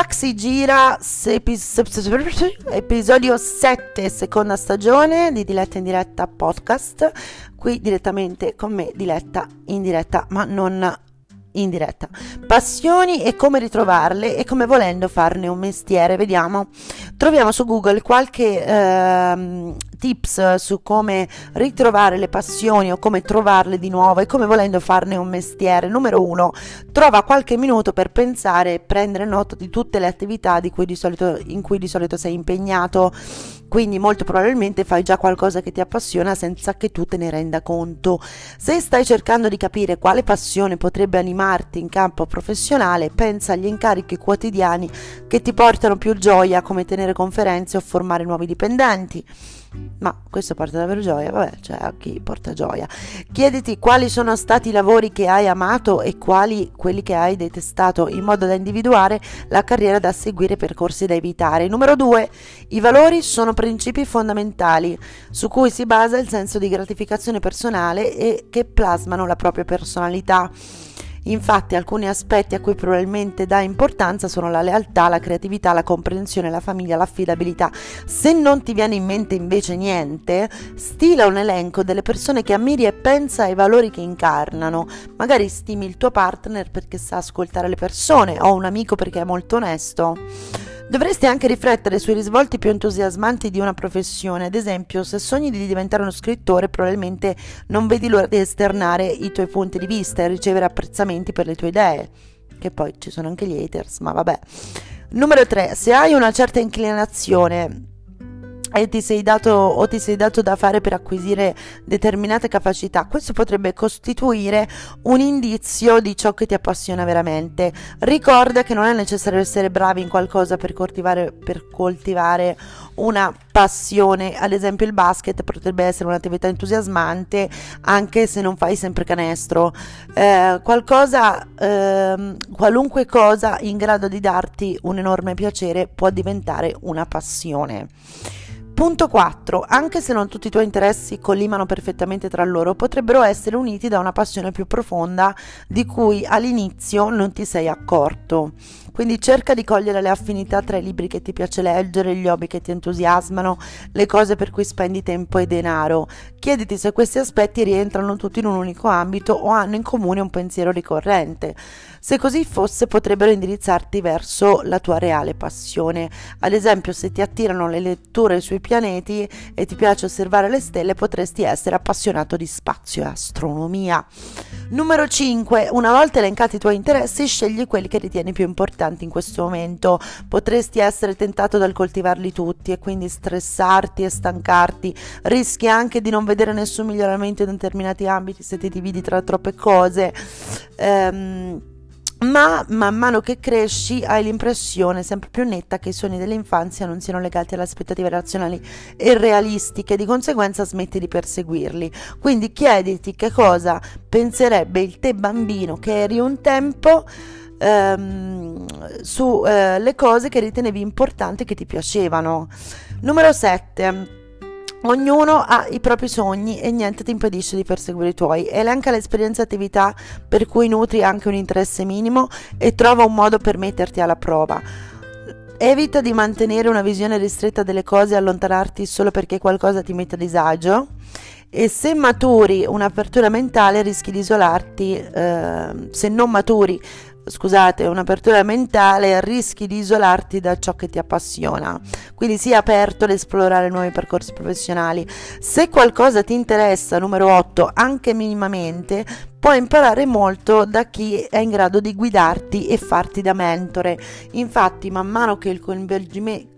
Chuck si gira, episodio 7, seconda stagione di Diletta in diretta podcast, qui direttamente con me, Diletta in diretta, ma non in diretta. Passioni e come ritrovarle e come volendo farne un mestiere. Vediamo. Troviamo su Google qualche ehm, tips su come ritrovare le passioni o come trovarle di nuovo e come volendo farne un mestiere. Numero uno, trova qualche minuto per pensare e prendere nota di tutte le attività cui solito, in cui di solito sei impegnato. Quindi molto probabilmente fai già qualcosa che ti appassiona senza che tu te ne renda conto. Se stai cercando di capire quale passione potrebbe animarti in campo professionale, pensa agli incarichi quotidiani che ti portano più gioia, come tenere conferenze o formare nuovi dipendenti ma questo porta davvero gioia, vabbè, cioè a chi porta gioia. Chiediti quali sono stati i lavori che hai amato e quali quelli che hai detestato, in modo da individuare la carriera da seguire percorsi da evitare. Numero due, i valori sono principi fondamentali su cui si basa il senso di gratificazione personale e che plasmano la propria personalità. Infatti alcuni aspetti a cui probabilmente dà importanza sono la lealtà, la creatività, la comprensione, la famiglia, l'affidabilità. Se non ti viene in mente invece niente, stila un elenco delle persone che ammiri e pensa ai valori che incarnano. Magari stimi il tuo partner perché sa ascoltare le persone o un amico perché è molto onesto. Dovresti anche riflettere sui risvolti più entusiasmanti di una professione, ad esempio se sogni di diventare uno scrittore probabilmente non vedi l'ora di esternare i tuoi punti di vista e ricevere apprezzamenti per le tue idee, che poi ci sono anche gli haters, ma vabbè. Numero 3, se hai una certa inclinazione e ti sei dato o ti sei dato da fare per acquisire determinate capacità, questo potrebbe costituire un indizio di ciò che ti appassiona veramente. Ricorda che non è necessario essere bravi in qualcosa per coltivare, per coltivare una passione, ad esempio il basket potrebbe essere un'attività entusiasmante anche se non fai sempre canestro, eh, qualcosa, eh, qualunque cosa in grado di darti un enorme piacere può diventare una passione. Punto 4. Anche se non tutti i tuoi interessi collimano perfettamente tra loro, potrebbero essere uniti da una passione più profonda di cui all'inizio non ti sei accorto. Quindi cerca di cogliere le affinità tra i libri che ti piace leggere, gli hobby che ti entusiasmano, le cose per cui spendi tempo e denaro. Chiediti se questi aspetti rientrano tutti in un unico ambito o hanno in comune un pensiero ricorrente. Se così fosse, potrebbero indirizzarti verso la tua reale passione. Ad esempio, se ti attirano le letture sui pianeti e ti piace osservare le stelle, potresti essere appassionato di spazio e astronomia. Numero 5. Una volta elencati i tuoi interessi, scegli quelli che ritieni più importanti in questo momento. Potresti essere tentato dal coltivarli tutti e quindi stressarti e stancarti. Rischi anche di non vedere nessun miglioramento in determinati ambiti se ti dividi tra troppe cose. Ehm, ma man mano che cresci hai l'impressione sempre più netta che i sogni dell'infanzia non siano legati alle aspettative razionali e realistiche, di conseguenza smetti di perseguirli. Quindi chiediti che cosa penserebbe il te bambino che eri un tempo ehm, sulle eh, cose che ritenevi importanti e che ti piacevano. Numero 7 Ognuno ha i propri sogni e niente ti impedisce di perseguire i tuoi. Elenca le esperienze e attività per cui nutri anche un interesse minimo e trova un modo per metterti alla prova. Evita di mantenere una visione ristretta delle cose e allontanarti solo perché qualcosa ti mette a disagio. E se maturi un'apertura mentale rischi di isolarti, eh, se non maturi scusate, un'apertura mentale, rischi di isolarti da ciò che ti appassiona. Quindi sii aperto ad esplorare nuovi percorsi professionali. Se qualcosa ti interessa, numero 8, anche minimamente, puoi imparare molto da chi è in grado di guidarti e farti da mentore. Infatti, man mano che il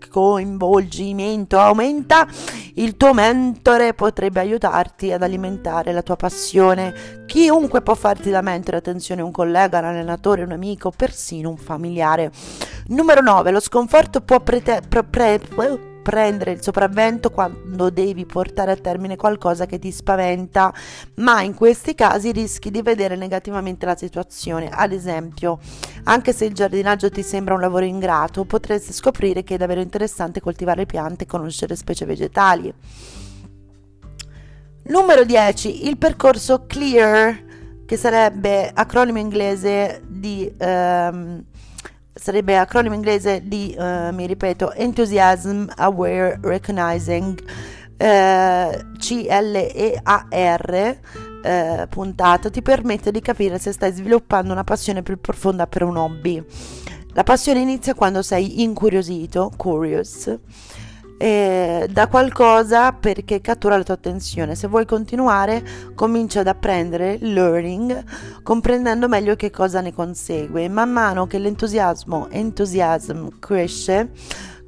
coinvolgimento aumenta, il tuo mentore potrebbe aiutarti ad alimentare la tua passione. Chiunque può farti da mentore, attenzione, un collega, un allenatore, un amico, persino un familiare. Numero 9. Lo sconforto può prete- pre- pre- prendere il sopravvento quando devi portare a termine qualcosa che ti spaventa, ma in questi casi rischi di vedere negativamente la situazione. Ad esempio, anche se il giardinaggio ti sembra un lavoro ingrato, potresti scoprire che è davvero interessante coltivare piante e conoscere specie vegetali. Numero 10. Il percorso CLEAR, che sarebbe acronimo inglese di... Um, sarebbe acronimo inglese di, uh, mi ripeto, Enthusiasm Aware Recognizing, eh, CLEAR, eh, puntato, ti permette di capire se stai sviluppando una passione più profonda per un hobby. La passione inizia quando sei incuriosito, curious, eh, da qualcosa perché cattura la tua attenzione. Se vuoi continuare, comincia ad apprendere, learning, comprendendo meglio che cosa ne consegue. Man mano che l'entusiasmo, enthusiasm cresce,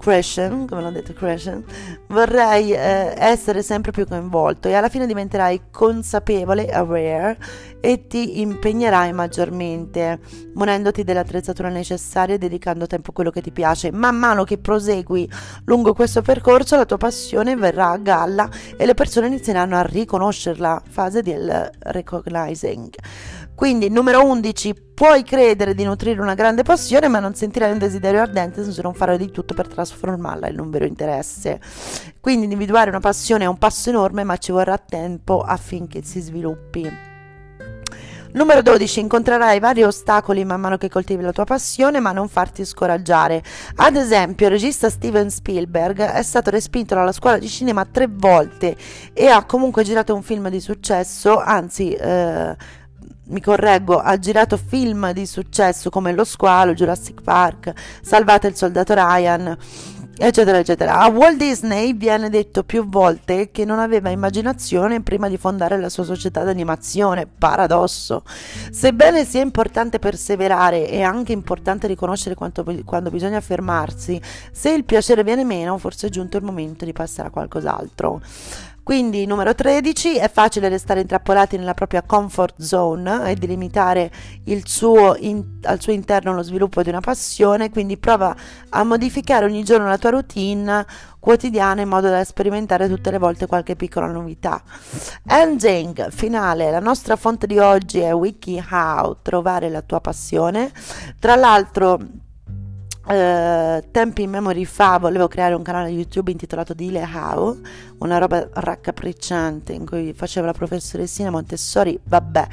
Crescent, come l'ho detto Crescent, vorrei eh, essere sempre più coinvolto e alla fine diventerai consapevole, aware e ti impegnerai maggiormente, munendoti dell'attrezzatura necessaria e dedicando tempo a quello che ti piace. Man mano che prosegui lungo questo percorso, la tua passione verrà a galla e le persone inizieranno a riconoscerla, fase del recognizing. Quindi, numero 11, puoi credere di nutrire una grande passione, ma non sentirai un desiderio ardente se non fare di tutto per trasformarla in un vero interesse. Quindi, individuare una passione è un passo enorme, ma ci vorrà tempo affinché si sviluppi. Numero 12. Incontrerai vari ostacoli man mano che coltivi la tua passione, ma non farti scoraggiare. Ad esempio, il regista Steven Spielberg è stato respinto dalla scuola di cinema tre volte e ha comunque girato un film di successo, anzi... Eh, mi correggo, ha girato film di successo come Lo Squalo, Jurassic Park, Salvate il soldato Ryan, eccetera, eccetera. A Walt Disney viene detto più volte che non aveva immaginazione prima di fondare la sua società d'animazione. Paradosso. Sebbene sia importante perseverare, è anche importante riconoscere quanto, quando bisogna fermarsi. Se il piacere viene meno, forse è giunto il momento di passare a qualcos'altro. Quindi, numero 13, è facile restare intrappolati nella propria comfort zone e di limitare suo in, al suo interno lo sviluppo di una passione, quindi prova a modificare ogni giorno la tua routine quotidiana in modo da sperimentare tutte le volte qualche piccola novità. Ending, finale, la nostra fonte di oggi è WikiHow, trovare la tua passione. Tra l'altro Uh, tempi in memory fa volevo creare un canale YouTube intitolato Dile How, una roba raccapricciante in cui faceva la professoressina Montessori, vabbè,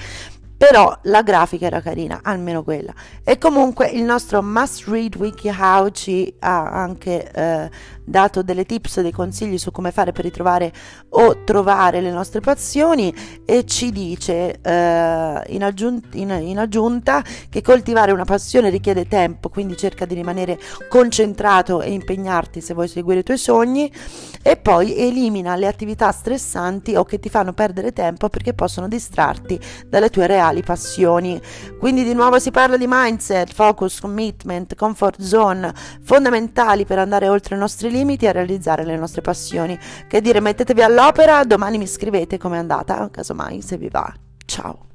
però la grafica era carina, almeno quella. E comunque il nostro must read WikiHow ci ha anche eh, dato delle tips, dei consigli su come fare per ritrovare o trovare le nostre passioni e ci dice eh, in, aggiunta, in, in aggiunta che coltivare una passione richiede tempo, quindi cerca di rimanere concentrato e impegnarti se vuoi seguire i tuoi sogni e poi elimina le attività stressanti o che ti fanno perdere tempo perché possono distrarti dalle tue reali reali passioni. Quindi di nuovo si parla di mindset, focus, commitment, comfort zone, fondamentali per andare oltre i nostri limiti e realizzare le nostre passioni. Che dire, mettetevi all'opera, domani mi scrivete com'è andata, casomai se vi va. Ciao.